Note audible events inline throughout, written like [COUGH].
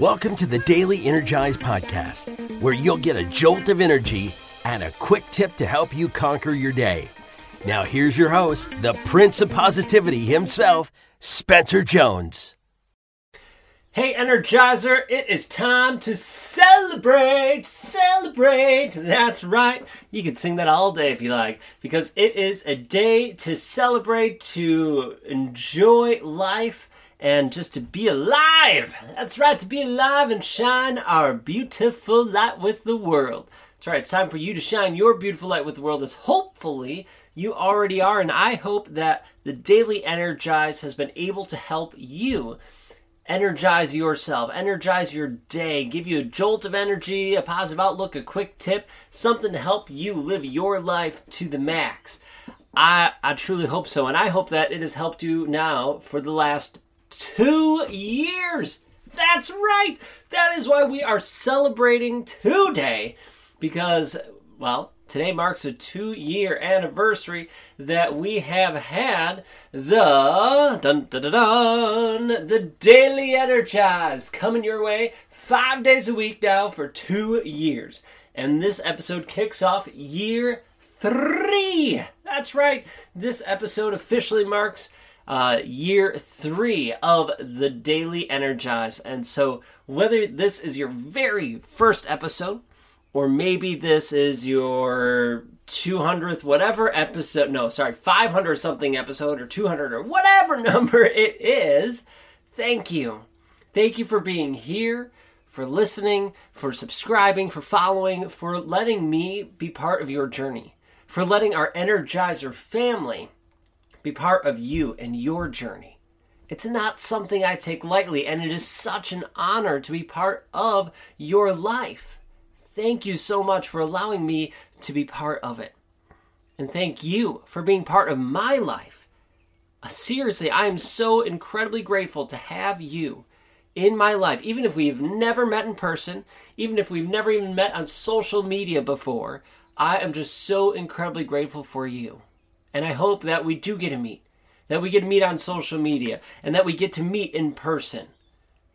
Welcome to the Daily Energize Podcast, where you'll get a jolt of energy and a quick tip to help you conquer your day. Now, here's your host, the Prince of Positivity himself, Spencer Jones. Hey, Energizer, it is time to celebrate, celebrate. That's right. You can sing that all day if you like, because it is a day to celebrate, to enjoy life, and just to be alive. That's right, to be alive and shine our beautiful light with the world. That's right, it's time for you to shine your beautiful light with the world, as hopefully you already are. And I hope that the Daily Energize has been able to help you energize yourself, energize your day, give you a jolt of energy, a positive outlook, a quick tip, something to help you live your life to the max. I, I truly hope so, and I hope that it has helped you now for the last two years. That's right. That is why we are celebrating today, because, well, Today marks a two year anniversary that we have had the dun, dun, dun, dun, the Daily Energize coming your way five days a week now for two years. And this episode kicks off year three. That's right. This episode officially marks uh, year three of the Daily Energize. And so, whether this is your very first episode, or maybe this is your 200th whatever episode no sorry 500 something episode or 200 or whatever [LAUGHS] number it is thank you thank you for being here for listening for subscribing for following for letting me be part of your journey for letting our energizer family be part of you and your journey it's not something I take lightly, and it is such an honor to be part of your life. Thank you so much for allowing me to be part of it. And thank you for being part of my life. Uh, seriously, I am so incredibly grateful to have you in my life, even if we've never met in person, even if we've never even met on social media before. I am just so incredibly grateful for you. And I hope that we do get to meet, that we get to meet on social media, and that we get to meet in person.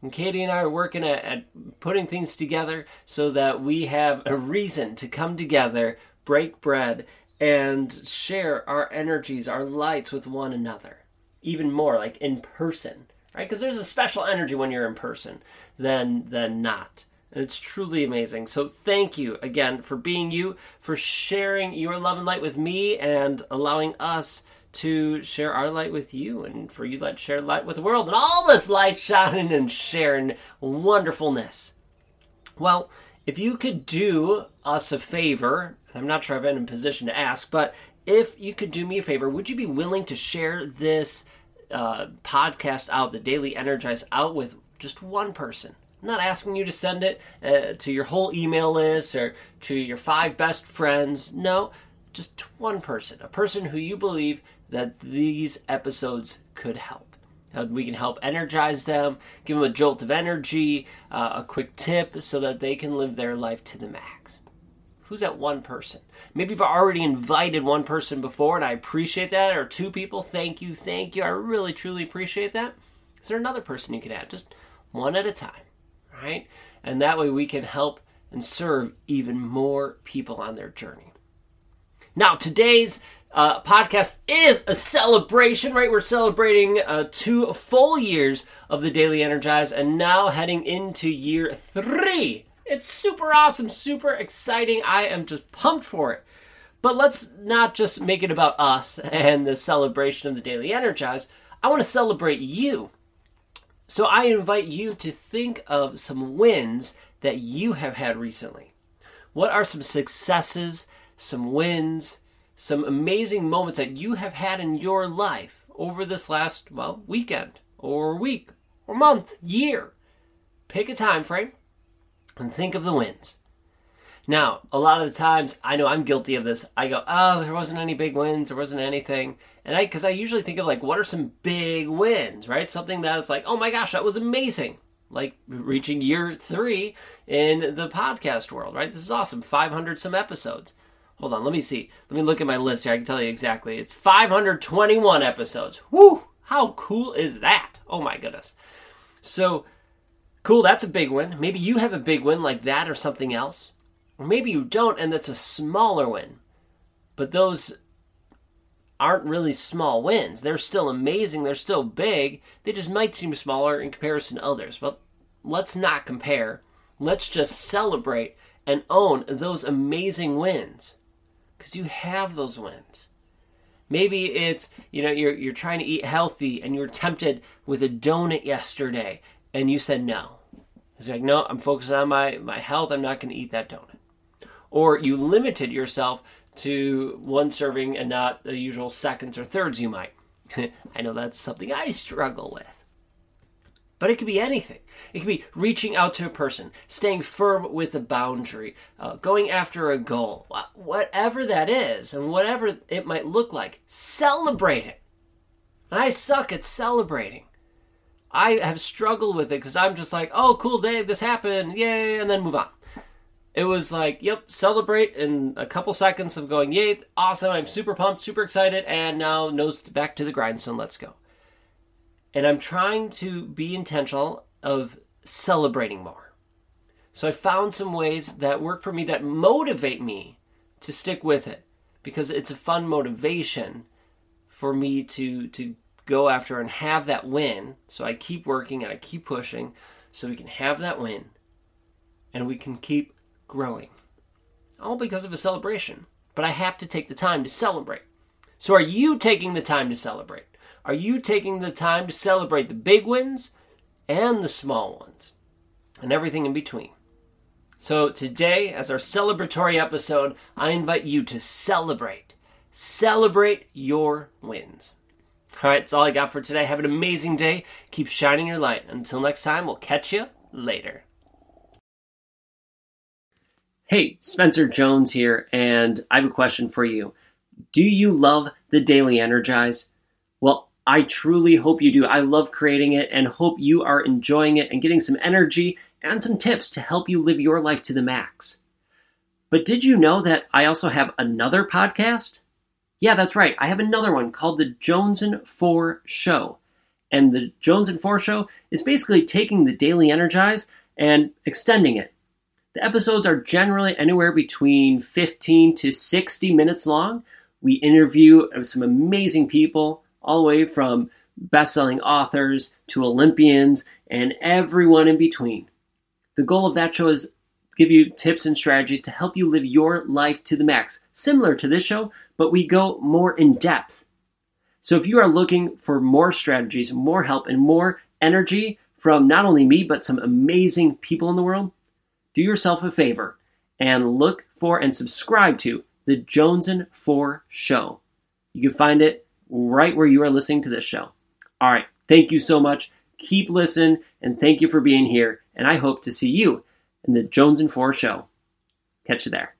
And Katie and I are working at, at, putting things together so that we have a reason to come together, break bread, and share our energies, our lights with one another. Even more like in person, right? Because there's a special energy when you're in person than than not. And it's truly amazing. So thank you again for being you, for sharing your love and light with me and allowing us to share our light with you and for you to share light with the world and all this light shining and sharing wonderfulness. Well, if you could do us a favor, I'm not sure if I'm in a position to ask, but if you could do me a favor, would you be willing to share this uh, podcast out, the Daily Energize, out with just one person? I'm not asking you to send it uh, to your whole email list or to your five best friends. No, just one person, a person who you believe that these episodes could help. we can help energize them, give them a jolt of energy, uh, a quick tip so that they can live their life to the max. Who's that one person? Maybe you've already invited one person before, and I appreciate that, or two people. Thank you, thank you. I really, truly appreciate that. Is there another person you could add? Just one at a time, right? And that way we can help and serve even more people on their journey. Now, today's uh, podcast is a celebration, right? We're celebrating uh, two full years of the Daily Energize and now heading into year three. It's super awesome, super exciting. I am just pumped for it. But let's not just make it about us and the celebration of the Daily Energize. I want to celebrate you. So I invite you to think of some wins that you have had recently. What are some successes, some wins, some amazing moments that you have had in your life over this last, well, weekend or week or month, year. Pick a time frame and think of the wins. Now, a lot of the times, I know I'm guilty of this. I go, oh, there wasn't any big wins, there wasn't anything. And I, because I usually think of like, what are some big wins, right? Something that's like, oh my gosh, that was amazing. Like reaching year three in the podcast world, right? This is awesome. 500 some episodes. Hold on, let me see. Let me look at my list here. I can tell you exactly. It's 521 episodes. Woo! How cool is that? Oh my goodness. So, Cool, that's a big win. Maybe you have a big win like that or something else. Or maybe you don't, and that's a smaller win. But those aren't really small wins. They're still amazing, they're still big. They just might seem smaller in comparison to others. But let's not compare. Let's just celebrate and own those amazing wins. Because you have those wins. Maybe it's, you know, you're, you're trying to eat healthy and you're tempted with a donut yesterday and you said no. It's like, no, I'm focused on my, my health. I'm not going to eat that donut. Or you limited yourself to one serving and not the usual seconds or thirds you might. [LAUGHS] I know that's something I struggle with. But it could be anything. It could be reaching out to a person, staying firm with a boundary, uh, going after a goal, whatever that is, and whatever it might look like, celebrate it. And I suck at celebrating. I have struggled with it because I'm just like, oh, cool day, this happened, yay, and then move on. It was like, yep, celebrate in a couple seconds of going, yay, awesome, I'm super pumped, super excited, and now nose back to the grindstone, let's go. And I'm trying to be intentional of celebrating more. So I found some ways that work for me that motivate me to stick with it because it's a fun motivation for me to to go after and have that win. So I keep working and I keep pushing so we can have that win and we can keep growing. All because of a celebration. But I have to take the time to celebrate. So are you taking the time to celebrate? Are you taking the time to celebrate the big wins and the small ones and everything in between? So, today, as our celebratory episode, I invite you to celebrate. Celebrate your wins. All right, that's all I got for today. Have an amazing day. Keep shining your light. Until next time, we'll catch you later. Hey, Spencer Jones here, and I have a question for you. Do you love the Daily Energize? Well, I truly hope you do. I love creating it and hope you are enjoying it and getting some energy and some tips to help you live your life to the max. But did you know that I also have another podcast? Yeah, that's right. I have another one called The Jones and 4 Show. And The Jones and 4 Show is basically taking the Daily Energize and extending it. The episodes are generally anywhere between 15 to 60 minutes long. We interview some amazing people all the way from best-selling authors to Olympians and everyone in between. The goal of that show is give you tips and strategies to help you live your life to the max, similar to this show, but we go more in depth. So if you are looking for more strategies, more help, and more energy from not only me, but some amazing people in the world, do yourself a favor and look for and subscribe to the Jones and 4 Show. You can find it right where you are listening to this show. All right, thank you so much. Keep listening, and thank you for being here. And I hope to see you in the Jones and Four show. Catch you there.